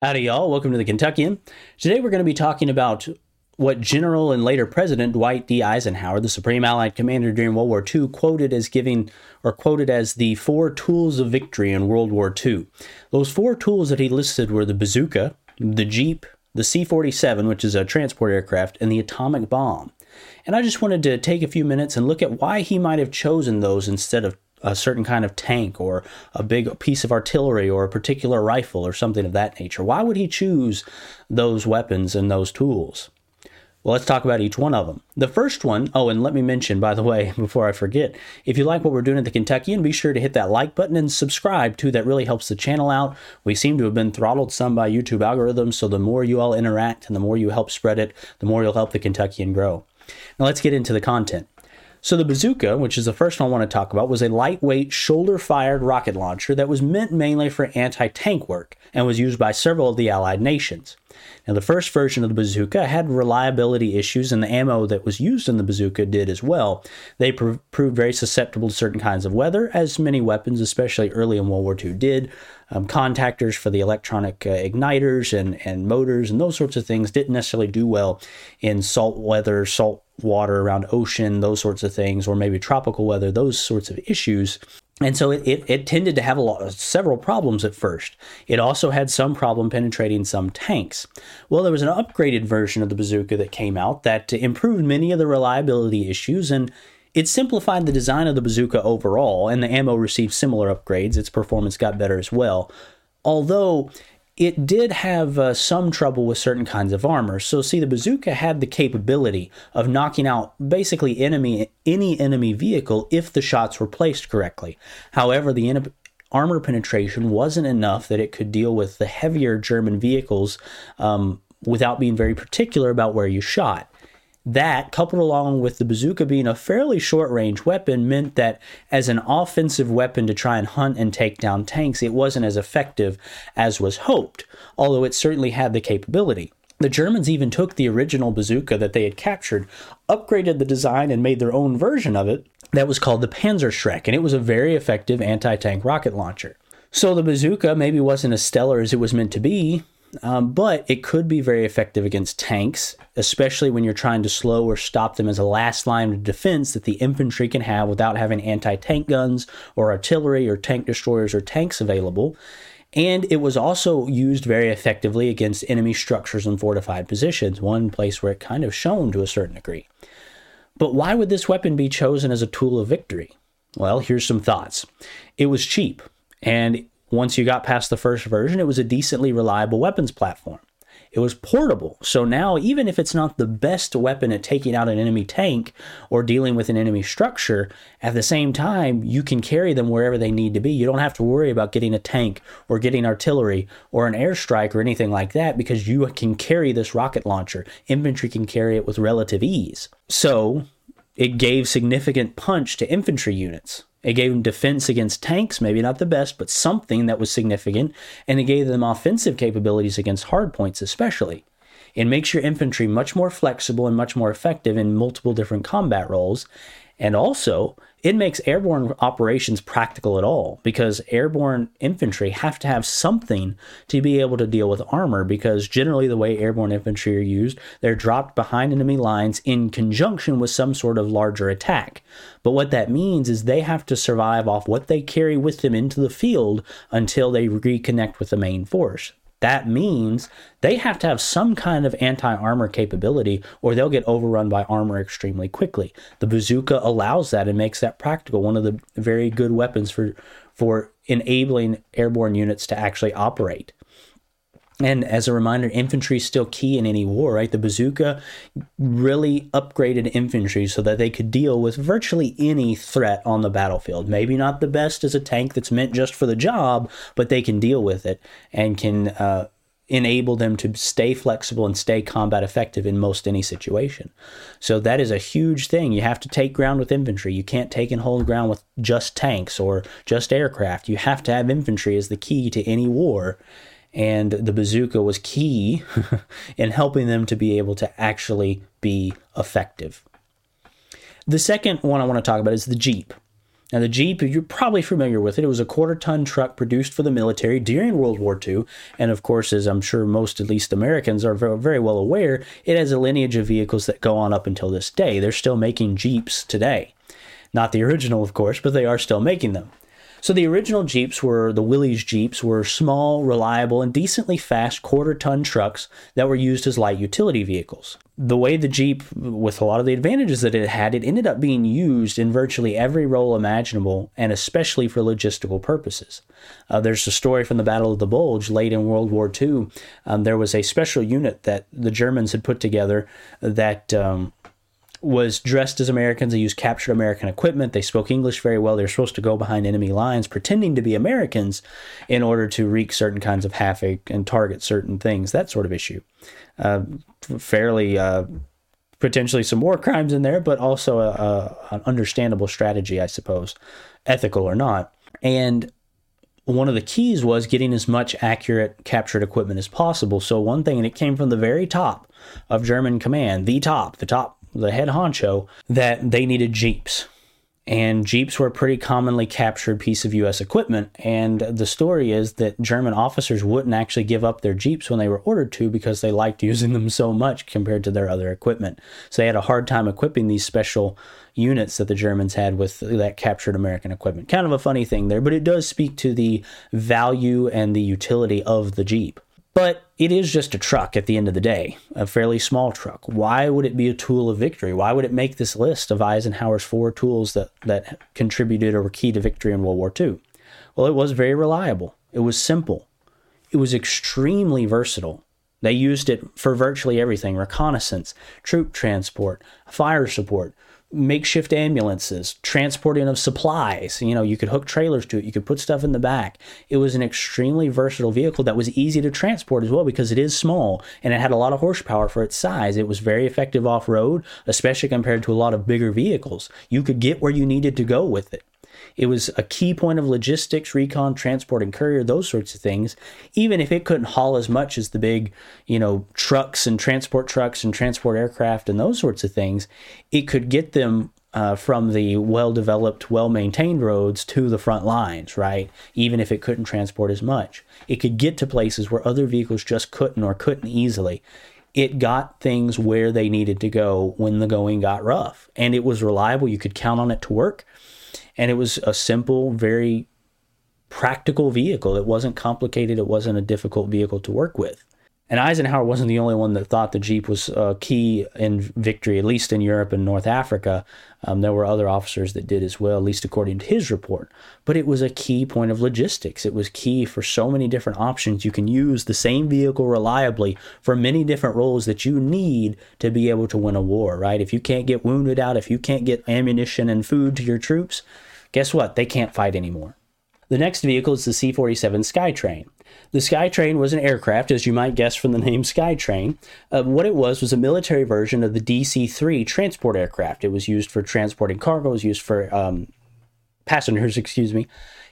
Howdy, y'all. Welcome to the Kentuckian. Today we're going to be talking about what General and later President Dwight D. Eisenhower, the Supreme Allied Commander during World War II, quoted as giving or quoted as the four tools of victory in World War II. Those four tools that he listed were the bazooka, the Jeep, the C 47, which is a transport aircraft, and the atomic bomb. And I just wanted to take a few minutes and look at why he might have chosen those instead of a certain kind of tank or a big piece of artillery or a particular rifle or something of that nature. Why would he choose those weapons and those tools? Well, let's talk about each one of them. The first one, oh, and let me mention, by the way, before I forget, if you like what we're doing at the Kentuckian, be sure to hit that like button and subscribe too. That really helps the channel out. We seem to have been throttled some by YouTube algorithms, so the more you all interact and the more you help spread it, the more you'll help the Kentuckian grow. Now, let's get into the content. So, the bazooka, which is the first one I want to talk about, was a lightweight, shoulder fired rocket launcher that was meant mainly for anti tank work and was used by several of the Allied nations. Now, the first version of the bazooka had reliability issues, and the ammo that was used in the bazooka did as well. They pr- proved very susceptible to certain kinds of weather, as many weapons, especially early in World War II, did. Um, contactors for the electronic uh, igniters and, and motors and those sorts of things didn't necessarily do well in salt weather, salt water around ocean, those sorts of things, or maybe tropical weather, those sorts of issues. And so it, it, it, tended to have a lot, several problems at first. It also had some problem penetrating some tanks. Well, there was an upgraded version of the bazooka that came out that improved many of the reliability issues and it simplified the design of the bazooka overall, and the ammo received similar upgrades. Its performance got better as well. Although it did have uh, some trouble with certain kinds of armor. So, see, the bazooka had the capability of knocking out basically enemy any enemy vehicle if the shots were placed correctly. However, the en- armor penetration wasn't enough that it could deal with the heavier German vehicles um, without being very particular about where you shot. That, coupled along with the bazooka being a fairly short range weapon, meant that as an offensive weapon to try and hunt and take down tanks, it wasn't as effective as was hoped, although it certainly had the capability. The Germans even took the original bazooka that they had captured, upgraded the design, and made their own version of it that was called the Panzerschreck, and it was a very effective anti tank rocket launcher. So the bazooka maybe wasn't as stellar as it was meant to be, um, but it could be very effective against tanks, especially when you're trying to slow or stop them as a last line of defense that the infantry can have without having anti tank guns or artillery or tank destroyers or tanks available. And it was also used very effectively against enemy structures and fortified positions, one place where it kind of shone to a certain degree. But why would this weapon be chosen as a tool of victory? Well, here's some thoughts. It was cheap, and once you got past the first version, it was a decently reliable weapons platform. It was portable, so now even if it's not the best weapon at taking out an enemy tank or dealing with an enemy structure, at the same time, you can carry them wherever they need to be. You don't have to worry about getting a tank or getting artillery or an airstrike or anything like that because you can carry this rocket launcher. Infantry can carry it with relative ease. So, it gave significant punch to infantry units. It gave them defense against tanks, maybe not the best, but something that was significant, and it gave them offensive capabilities against hardpoints, especially. It makes your infantry much more flexible and much more effective in multiple different combat roles, and also it makes airborne operations practical at all because airborne infantry have to have something to be able to deal with armor because generally the way airborne infantry are used they're dropped behind enemy lines in conjunction with some sort of larger attack. But what that means is they have to survive off what they carry with them into the field until they reconnect with the main force that means they have to have some kind of anti armor capability or they'll get overrun by armor extremely quickly. The bazooka allows that and makes that practical, one of the very good weapons for, for enabling airborne units to actually operate. And as a reminder, infantry is still key in any war, right? The bazooka really upgraded infantry so that they could deal with virtually any threat on the battlefield. Maybe not the best as a tank that's meant just for the job, but they can deal with it and can uh, enable them to stay flexible and stay combat effective in most any situation. So that is a huge thing. You have to take ground with infantry. You can't take and hold ground with just tanks or just aircraft. You have to have infantry as the key to any war and the bazooka was key in helping them to be able to actually be effective. The second one I want to talk about is the Jeep. Now, the Jeep, you're probably familiar with it. It was a quarter ton truck produced for the military during World War II. And of course, as I'm sure most, at least Americans, are very well aware, it has a lineage of vehicles that go on up until this day. They're still making Jeeps today. Not the original, of course, but they are still making them. So the original Jeeps were the Willys Jeeps were small, reliable, and decently fast quarter ton trucks that were used as light utility vehicles. The way the Jeep, with a lot of the advantages that it had, it ended up being used in virtually every role imaginable, and especially for logistical purposes. Uh, there's a story from the Battle of the Bulge late in World War II. Um, there was a special unit that the Germans had put together that um, was dressed as Americans. They used captured American equipment. They spoke English very well. They were supposed to go behind enemy lines pretending to be Americans in order to wreak certain kinds of havoc and target certain things, that sort of issue. Uh, fairly, uh, potentially some war crimes in there, but also a, a, an understandable strategy, I suppose, ethical or not. And one of the keys was getting as much accurate captured equipment as possible. So, one thing, and it came from the very top of German command, the top, the top the head honcho, that they needed Jeeps. And Jeeps were a pretty commonly captured piece of U.S. equipment. And the story is that German officers wouldn't actually give up their Jeeps when they were ordered to because they liked using them so much compared to their other equipment. So they had a hard time equipping these special units that the Germans had with that captured American equipment. Kind of a funny thing there, but it does speak to the value and the utility of the Jeep. But it is just a truck at the end of the day, a fairly small truck. Why would it be a tool of victory? Why would it make this list of Eisenhower's four tools that, that contributed or were key to victory in World War II? Well, it was very reliable. It was simple. It was extremely versatile. They used it for virtually everything reconnaissance, troop transport, fire support, makeshift ambulances, transporting of supplies. You know, you could hook trailers to it, you could put stuff in the back. It was an extremely versatile vehicle that was easy to transport as well because it is small and it had a lot of horsepower for its size. It was very effective off road, especially compared to a lot of bigger vehicles. You could get where you needed to go with it. It was a key point of logistics, recon, transport, and courier, those sorts of things. Even if it couldn't haul as much as the big, you know, trucks and transport trucks and transport aircraft and those sorts of things, it could get them uh, from the well developed, well maintained roads to the front lines, right? Even if it couldn't transport as much, it could get to places where other vehicles just couldn't or couldn't easily. It got things where they needed to go when the going got rough. And it was reliable. You could count on it to work and it was a simple, very practical vehicle. It wasn't complicated. It wasn't a difficult vehicle to work with. And Eisenhower wasn't the only one that thought the Jeep was uh, key in victory, at least in Europe and North Africa. Um, there were other officers that did as well, at least according to his report. But it was a key point of logistics. It was key for so many different options. You can use the same vehicle reliably for many different roles that you need to be able to win a war, right? If you can't get wounded out, if you can't get ammunition and food to your troops, guess what? They can't fight anymore. The next vehicle is the C 47 Skytrain. The Skytrain was an aircraft, as you might guess from the name Skytrain. Uh, what it was was a military version of the DC 3 transport aircraft. It was used for transporting cargo, it was used for um, passengers, excuse me,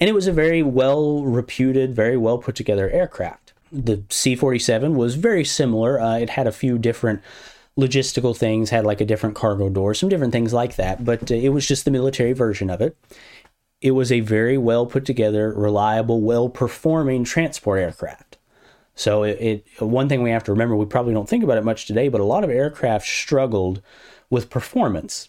and it was a very well reputed, very well put together aircraft. The C 47 was very similar, uh, it had a few different logistical things, had like a different cargo door, some different things like that, but uh, it was just the military version of it. It was a very well put together, reliable, well performing transport aircraft. So it, it, one thing we have to remember, we probably don't think about it much today, but a lot of aircraft struggled with performance,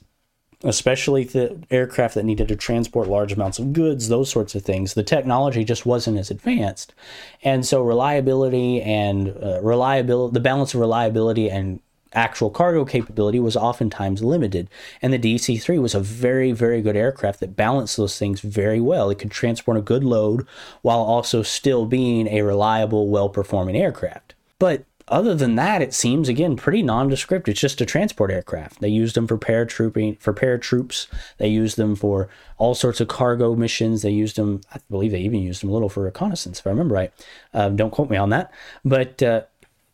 especially the aircraft that needed to transport large amounts of goods, those sorts of things. The technology just wasn't as advanced, and so reliability and uh, reliability, the balance of reliability and actual cargo capability was oftentimes limited. And the DC 3 was a very, very good aircraft that balanced those things very well. It could transport a good load while also still being a reliable, well performing aircraft. But other than that, it seems again pretty nondescript. It's just a transport aircraft. They used them for paratrooping, for paratroops. They used them for all sorts of cargo missions. They used them, I believe, they even used them a little for reconnaissance, if I remember right. Um, don't quote me on that. But uh,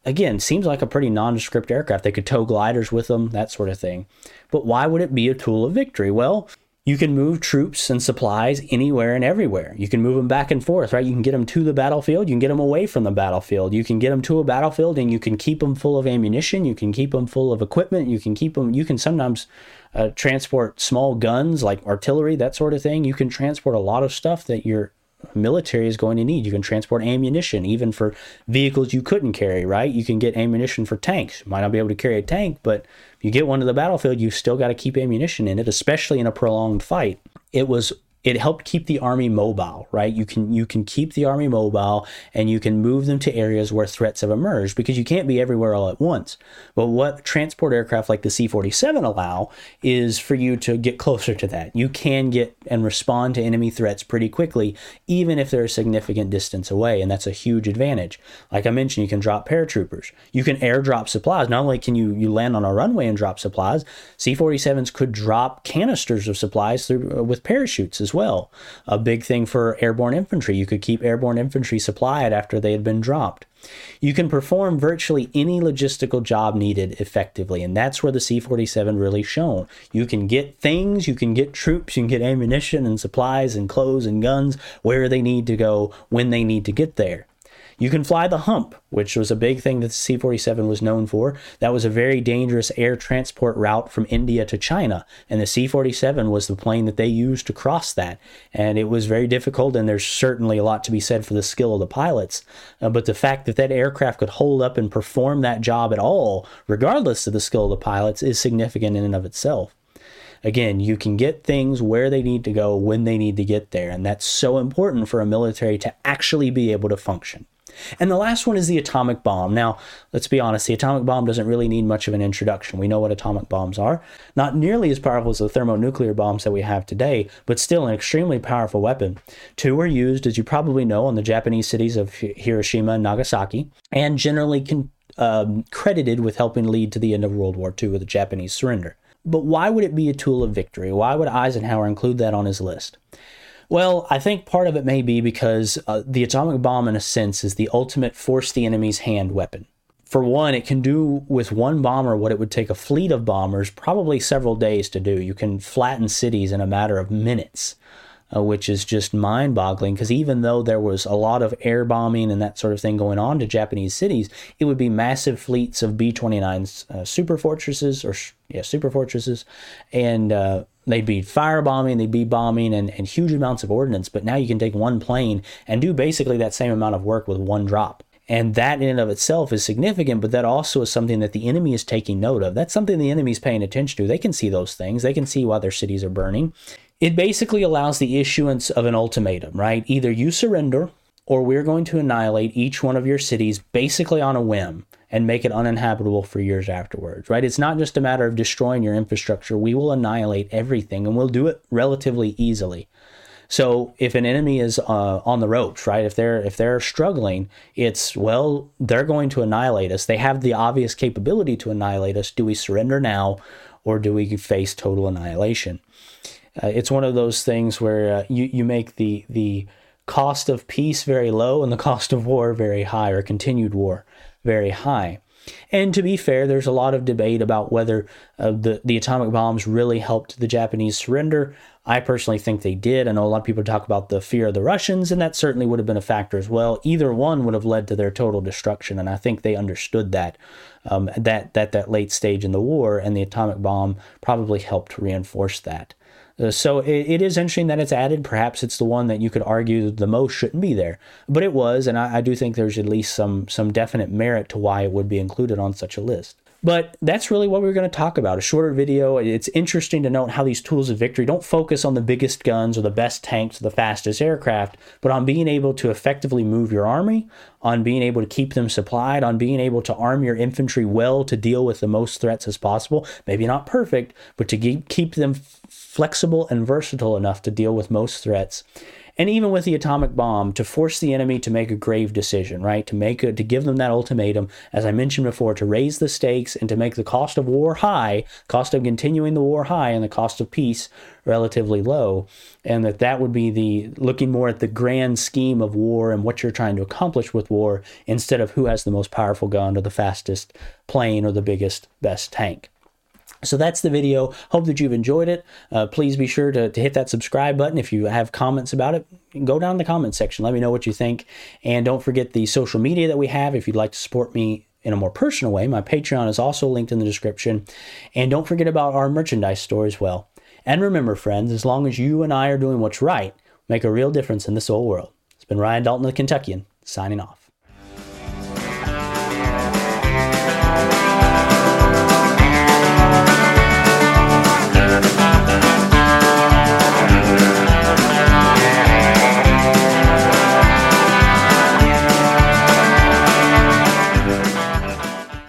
again, seems like a pretty nondescript aircraft. They could tow gliders with them, that sort of thing. But why would it be a tool of victory? Well, you can move troops and supplies anywhere and everywhere. You can move them back and forth, right? You can get them to the battlefield, you can get them away from the battlefield. You can get them to a battlefield and you can keep them full of ammunition, you can keep them full of equipment, you can keep them you can sometimes uh, transport small guns like artillery, that sort of thing. You can transport a lot of stuff that your military is going to need. You can transport ammunition even for vehicles you couldn't carry, right? You can get ammunition for tanks. You might not be able to carry a tank, but if you get one to the battlefield, you've still got to keep ammunition in it, especially in a prolonged fight. It was it helped keep the army mobile, right? You can you can keep the army mobile and you can move them to areas where threats have emerged because you can't be everywhere all at once. But what transport aircraft like the C-47 allow is for you to get closer to that. You can get and respond to enemy threats pretty quickly even if they're a significant distance away and that's a huge advantage. Like I mentioned, you can drop paratroopers. You can airdrop supplies. Not only can you you land on a runway and drop supplies, C-47s could drop canisters of supplies through with parachutes as well. A big thing for airborne infantry. You could keep airborne infantry supplied after they had been dropped. You can perform virtually any logistical job needed effectively, and that's where the C 47 really shone. You can get things, you can get troops, you can get ammunition and supplies and clothes and guns where they need to go when they need to get there. You can fly the hump, which was a big thing that the C 47 was known for. That was a very dangerous air transport route from India to China. And the C 47 was the plane that they used to cross that. And it was very difficult, and there's certainly a lot to be said for the skill of the pilots. Uh, but the fact that that aircraft could hold up and perform that job at all, regardless of the skill of the pilots, is significant in and of itself again, you can get things where they need to go when they need to get there. And that's so important for a military to actually be able to function. And the last one is the atomic bomb. Now, let's be honest, the atomic bomb doesn't really need much of an introduction. We know what atomic bombs are. Not nearly as powerful as the thermonuclear bombs that we have today, but still an extremely powerful weapon. Two were used, as you probably know, on the Japanese cities of Hiroshima and Nagasaki, and generally con- um, credited with helping lead to the end of World War II with the Japanese surrender. But why would it be a tool of victory? Why would Eisenhower include that on his list? Well, I think part of it may be because uh, the atomic bomb, in a sense, is the ultimate force the enemy's hand weapon. For one, it can do with one bomber what it would take a fleet of bombers probably several days to do. You can flatten cities in a matter of minutes uh, which is just mind boggling because even though there was a lot of air bombing and that sort of thing going on to Japanese cities, it would be massive fleets of B 29 uh, super fortresses or, yeah, super fortresses. And, uh, they'd be firebombing, they'd be bombing, and, and huge amounts of ordnance. But now you can take one plane and do basically that same amount of work with one drop. And that in and of itself is significant, but that also is something that the enemy is taking note of. That's something the enemy is paying attention to. They can see those things, they can see why their cities are burning. It basically allows the issuance of an ultimatum, right? Either you surrender or we're going to annihilate each one of your cities basically on a whim and make it uninhabitable for years afterwards, right? It's not just a matter of destroying your infrastructure. We will annihilate everything and we'll do it relatively easily. So if an enemy is uh, on the ropes, right? If they're if they're struggling, it's well they're going to annihilate us. They have the obvious capability to annihilate us. Do we surrender now, or do we face total annihilation? Uh, it's one of those things where uh, you you make the the cost of peace very low and the cost of war very high, or continued war very high. And to be fair, there's a lot of debate about whether uh, the the atomic bombs really helped the Japanese surrender. I personally think they did. I know a lot of people talk about the fear of the Russians, and that certainly would have been a factor as well. Either one would have led to their total destruction, and I think they understood that um, that that that late stage in the war, and the atomic bomb probably helped reinforce that. Uh, so it, it is interesting that it's added. Perhaps it's the one that you could argue the most shouldn't be there, but it was, and I, I do think there's at least some some definite merit to why it would be included on such a list. But that's really what we are going to talk about. A shorter video. It's interesting to note how these tools of victory don't focus on the biggest guns or the best tanks or the fastest aircraft, but on being able to effectively move your army, on being able to keep them supplied, on being able to arm your infantry well to deal with the most threats as possible. Maybe not perfect, but to keep them flexible and versatile enough to deal with most threats and even with the atomic bomb to force the enemy to make a grave decision right? To make a, to give them that ultimatum as i mentioned before to raise the stakes and to make the cost of war high cost of continuing the war high and the cost of peace relatively low. And that that would be the looking more at the grand scheme of war and what you're trying to accomplish with war instead of who has the most powerful gun or the fastest plane or the biggest best tank So that's the video. Hope that you've enjoyed it. Uh, please be sure to, to hit that subscribe button. If you have comments about it, go down in the comment section. Let me know what you think. And don't forget the social media that we have if you'd like to support me in a more personal way. My Patreon is also linked in the description. And don't forget about our merchandise store as well. And remember, friends, as long as you and I are doing what's right, make a real difference in this old world. It's been Ryan Dalton, the Kentuckian, signing off.